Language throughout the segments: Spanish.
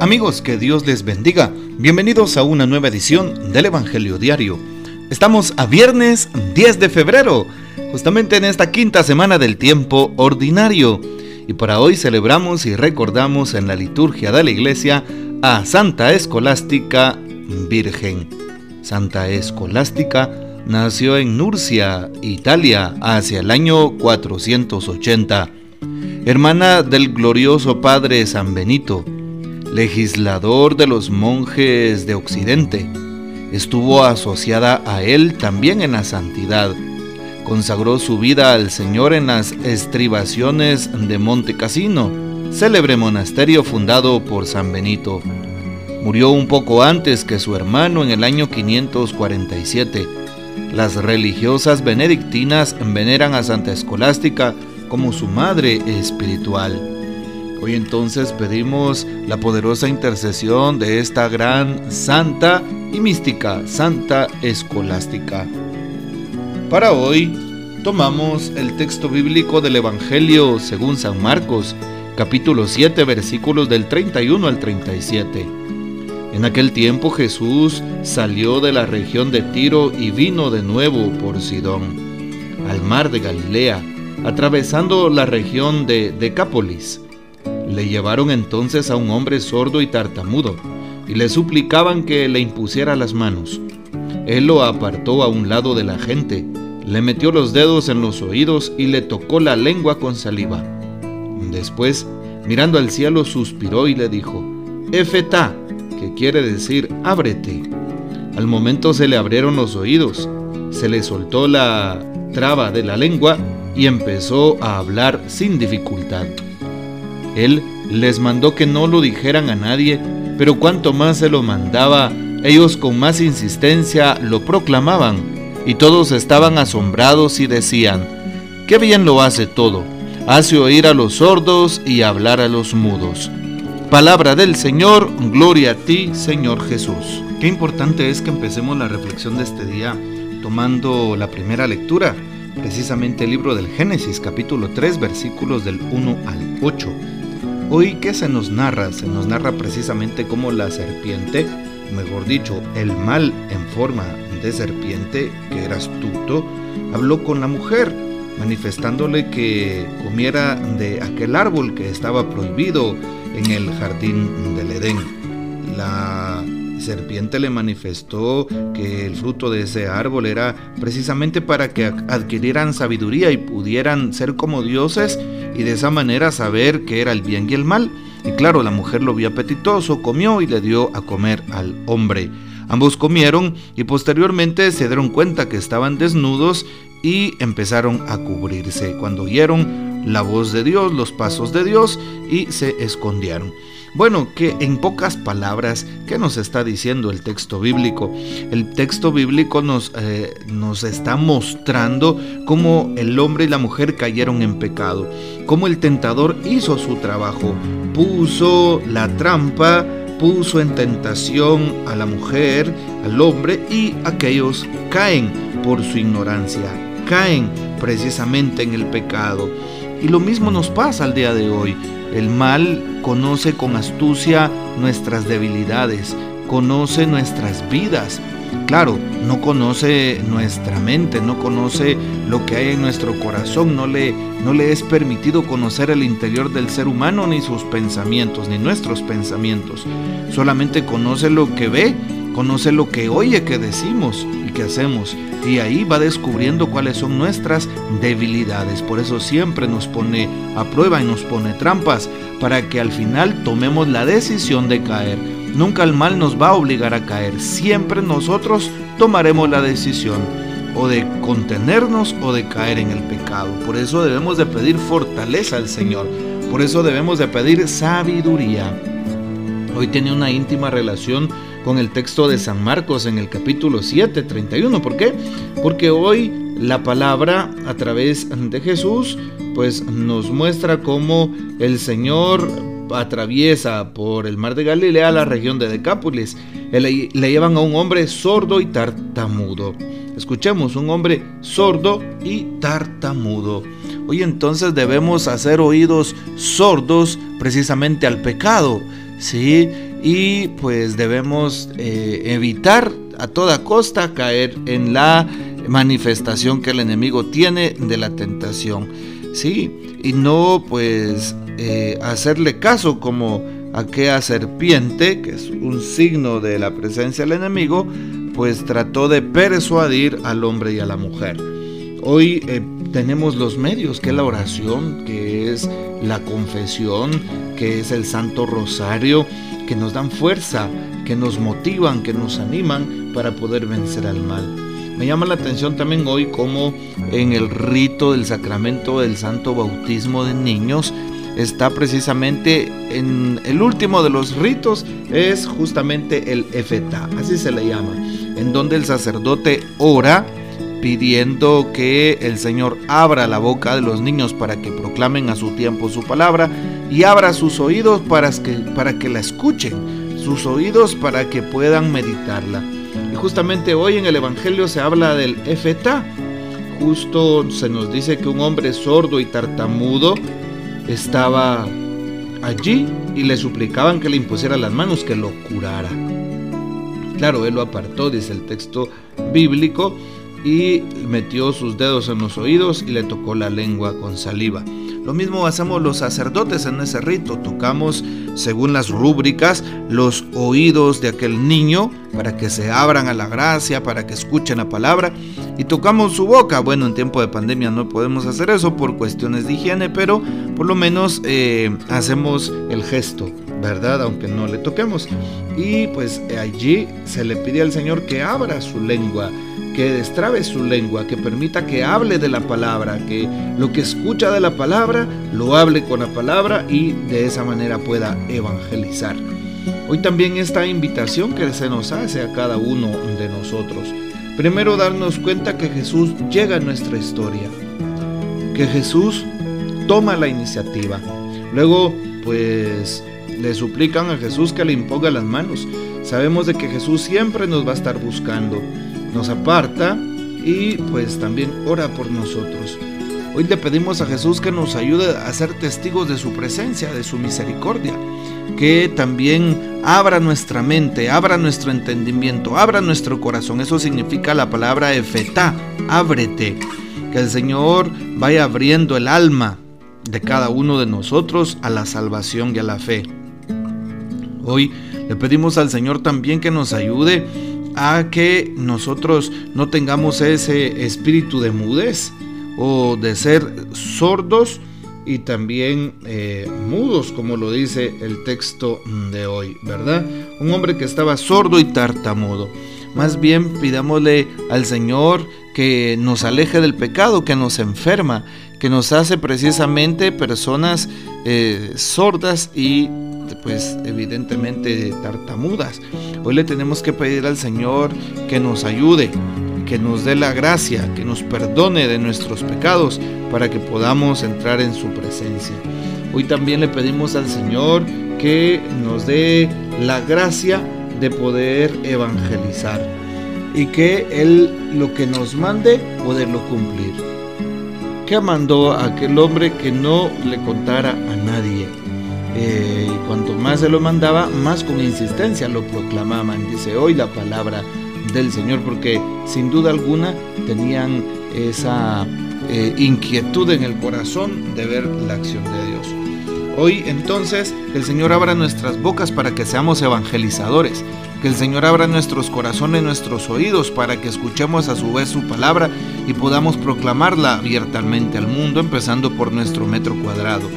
Amigos, que Dios les bendiga. Bienvenidos a una nueva edición del Evangelio Diario. Estamos a viernes 10 de febrero, justamente en esta quinta semana del tiempo ordinario. Y para hoy celebramos y recordamos en la liturgia de la iglesia a Santa Escolástica Virgen. Santa Escolástica nació en Nurcia, Italia, hacia el año 480. Hermana del glorioso Padre San Benito legislador de los monjes de Occidente. Estuvo asociada a él también en la santidad. Consagró su vida al Señor en las estribaciones de Monte Cassino, célebre monasterio fundado por San Benito. Murió un poco antes que su hermano en el año 547. Las religiosas benedictinas veneran a Santa Escolástica como su madre espiritual. Hoy entonces pedimos la poderosa intercesión de esta gran santa y mística, Santa Escolástica. Para hoy tomamos el texto bíblico del Evangelio según San Marcos, capítulo 7, versículos del 31 al 37. En aquel tiempo Jesús salió de la región de Tiro y vino de nuevo por Sidón, al mar de Galilea, atravesando la región de Decápolis le llevaron entonces a un hombre sordo y tartamudo, y le suplicaban que le impusiera las manos. Él lo apartó a un lado de la gente, le metió los dedos en los oídos y le tocó la lengua con saliva. Después, mirando al cielo, suspiró y le dijo, Efetá, que quiere decir ábrete. Al momento se le abrieron los oídos, se le soltó la traba de la lengua y empezó a hablar sin dificultad. Él les mandó que no lo dijeran a nadie, pero cuanto más se lo mandaba, ellos con más insistencia lo proclamaban, y todos estaban asombrados y decían, qué bien lo hace todo, hace oír a los sordos y hablar a los mudos. Palabra del Señor, gloria a ti, Señor Jesús. Qué importante es que empecemos la reflexión de este día tomando la primera lectura, precisamente el libro del Génesis capítulo 3 versículos del 1 al 8 Hoy, ¿qué se nos narra? Se nos narra precisamente cómo la serpiente, mejor dicho, el mal en forma de serpiente, que era astuto, habló con la mujer, manifestándole que comiera de aquel árbol que estaba prohibido en el jardín del Edén. La serpiente le manifestó que el fruto de ese árbol era precisamente para que adquirieran sabiduría y pudieran ser como dioses y de esa manera saber qué era el bien y el mal. Y claro, la mujer lo vio apetitoso, comió y le dio a comer al hombre. Ambos comieron y posteriormente se dieron cuenta que estaban desnudos y empezaron a cubrirse cuando oyeron la voz de Dios, los pasos de Dios y se escondieron. Bueno, que en pocas palabras, ¿qué nos está diciendo el texto bíblico? El texto bíblico nos, eh, nos está mostrando cómo el hombre y la mujer cayeron en pecado, cómo el tentador hizo su trabajo, puso la trampa, puso en tentación a la mujer, al hombre, y aquellos caen por su ignorancia, caen precisamente en el pecado. Y lo mismo nos pasa al día de hoy. El mal conoce con astucia nuestras debilidades, conoce nuestras vidas. Claro, no conoce nuestra mente, no conoce lo que hay en nuestro corazón, no le, no le es permitido conocer el interior del ser humano, ni sus pensamientos, ni nuestros pensamientos. Solamente conoce lo que ve, conoce lo que oye que decimos y que hacemos y ahí va descubriendo cuáles son nuestras debilidades. Por eso siempre nos pone a prueba y nos pone trampas para que al final tomemos la decisión de caer. Nunca el mal nos va a obligar a caer, siempre nosotros tomaremos la decisión o de contenernos o de caer en el pecado. Por eso debemos de pedir fortaleza al Señor. Por eso debemos de pedir sabiduría. Hoy tiene una íntima relación con el texto de San Marcos en el capítulo 7, 31. ¿Por qué? Porque hoy la palabra a través de Jesús pues nos muestra cómo el Señor atraviesa por el mar de Galilea la región de Decápolis. Le, le llevan a un hombre sordo y tartamudo. Escuchemos, un hombre sordo y tartamudo. Hoy entonces debemos hacer oídos sordos precisamente al pecado. Sí, y pues debemos eh, evitar a toda costa caer en la manifestación que el enemigo tiene de la tentación. Sí, y no pues eh, hacerle caso como aquella serpiente, que es un signo de la presencia del enemigo, pues trató de persuadir al hombre y a la mujer. Hoy eh, tenemos los medios, que es la oración, que es la confesión, que es el Santo Rosario, que nos dan fuerza, que nos motivan, que nos animan para poder vencer al mal. Me llama la atención también hoy como en el rito del sacramento del Santo Bautismo de niños está precisamente en el último de los ritos, es justamente el efetá, así se le llama, en donde el sacerdote ora pidiendo que el Señor abra la boca de los niños para que proclamen a su tiempo su palabra y abra sus oídos para que, para que la escuchen, sus oídos para que puedan meditarla. Y justamente hoy en el Evangelio se habla del efetá. Justo se nos dice que un hombre sordo y tartamudo estaba allí y le suplicaban que le impusiera las manos, que lo curara. Claro, él lo apartó, dice el texto bíblico, y metió sus dedos en los oídos y le tocó la lengua con saliva. Lo mismo hacemos los sacerdotes en ese rito, tocamos según las rúbricas los oídos de aquel niño para que se abran a la gracia, para que escuchen la palabra y tocamos su boca. Bueno, en tiempo de pandemia no podemos hacer eso por cuestiones de higiene, pero por lo menos eh, hacemos el gesto, ¿verdad? Aunque no le toquemos. Y pues allí se le pide al Señor que abra su lengua que destrabe su lengua, que permita que hable de la palabra, que lo que escucha de la palabra lo hable con la palabra y de esa manera pueda evangelizar. Hoy también esta invitación que se nos hace a cada uno de nosotros. Primero darnos cuenta que Jesús llega a nuestra historia, que Jesús toma la iniciativa. Luego, pues le suplican a Jesús que le imponga las manos. Sabemos de que Jesús siempre nos va a estar buscando nos aparta y pues también ora por nosotros. Hoy le pedimos a Jesús que nos ayude a ser testigos de su presencia, de su misericordia, que también abra nuestra mente, abra nuestro entendimiento, abra nuestro corazón. Eso significa la palabra efetá, ábrete. Que el Señor vaya abriendo el alma de cada uno de nosotros a la salvación y a la fe. Hoy le pedimos al Señor también que nos ayude a que nosotros no tengamos ese espíritu de mudez o de ser sordos y también eh, mudos, como lo dice el texto de hoy, ¿verdad? Un hombre que estaba sordo y tartamudo. Más bien pidámosle al Señor que nos aleje del pecado, que nos enferma, que nos hace precisamente personas eh, sordas y pues evidentemente tartamudas. Hoy le tenemos que pedir al Señor que nos ayude, que nos dé la gracia, que nos perdone de nuestros pecados para que podamos entrar en su presencia. Hoy también le pedimos al Señor que nos dé la gracia de poder evangelizar y que Él lo que nos mande poderlo cumplir. ¿Qué mandó a aquel hombre que no le contara a nadie? Eh, más se lo mandaba, más con insistencia lo proclamaban. Dice hoy la palabra del Señor, porque sin duda alguna tenían esa eh, inquietud en el corazón de ver la acción de Dios. Hoy entonces el Señor abra nuestras bocas para que seamos evangelizadores, que el Señor abra nuestros corazones, nuestros oídos para que escuchemos a su vez su palabra y podamos proclamarla abiertamente al mundo, empezando por nuestro metro cuadrado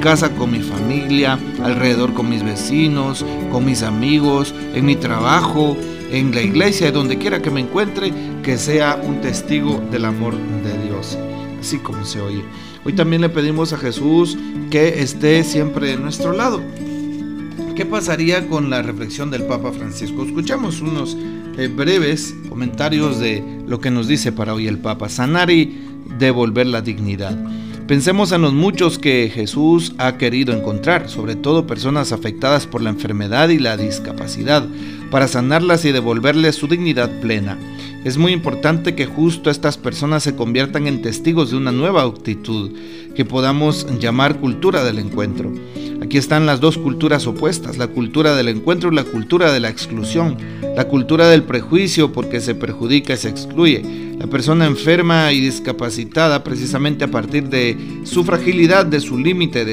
casa con mi familia, alrededor con mis vecinos, con mis amigos, en mi trabajo, en la iglesia, donde quiera que me encuentre, que sea un testigo del amor de Dios, así como se oye. Hoy también le pedimos a Jesús que esté siempre de nuestro lado. ¿Qué pasaría con la reflexión del Papa Francisco? Escuchamos unos eh, breves comentarios de lo que nos dice para hoy el Papa. Sanar y devolver la dignidad. Pensemos en los muchos que Jesús ha querido encontrar, sobre todo personas afectadas por la enfermedad y la discapacidad, para sanarlas y devolverles su dignidad plena. Es muy importante que justo estas personas se conviertan en testigos de una nueva actitud que podamos llamar cultura del encuentro. Aquí están las dos culturas opuestas, la cultura del encuentro y la cultura de la exclusión, la cultura del prejuicio porque se perjudica y se excluye, la persona enferma y discapacitada precisamente a partir de su fragilidad, de su límite,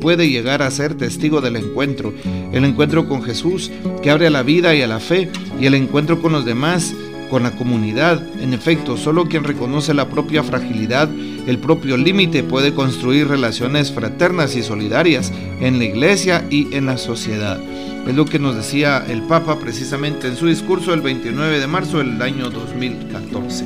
puede llegar a ser testigo del encuentro, el encuentro con Jesús que abre a la vida y a la fe y el encuentro con los demás con la comunidad. En efecto, solo quien reconoce la propia fragilidad, el propio límite, puede construir relaciones fraternas y solidarias en la iglesia y en la sociedad. Es lo que nos decía el Papa precisamente en su discurso el 29 de marzo del año 2014.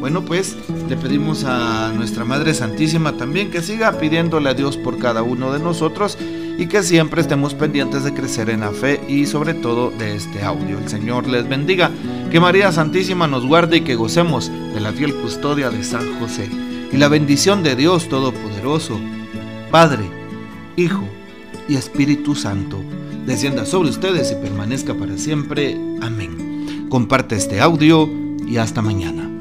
Bueno, pues le pedimos a nuestra Madre Santísima también que siga pidiéndole a Dios por cada uno de nosotros y que siempre estemos pendientes de crecer en la fe y sobre todo de este audio. El Señor les bendiga, que María Santísima nos guarde y que gocemos de la fiel custodia de San José. Y la bendición de Dios Todopoderoso, Padre, Hijo y Espíritu Santo, descienda sobre ustedes y permanezca para siempre. Amén. Comparte este audio y hasta mañana.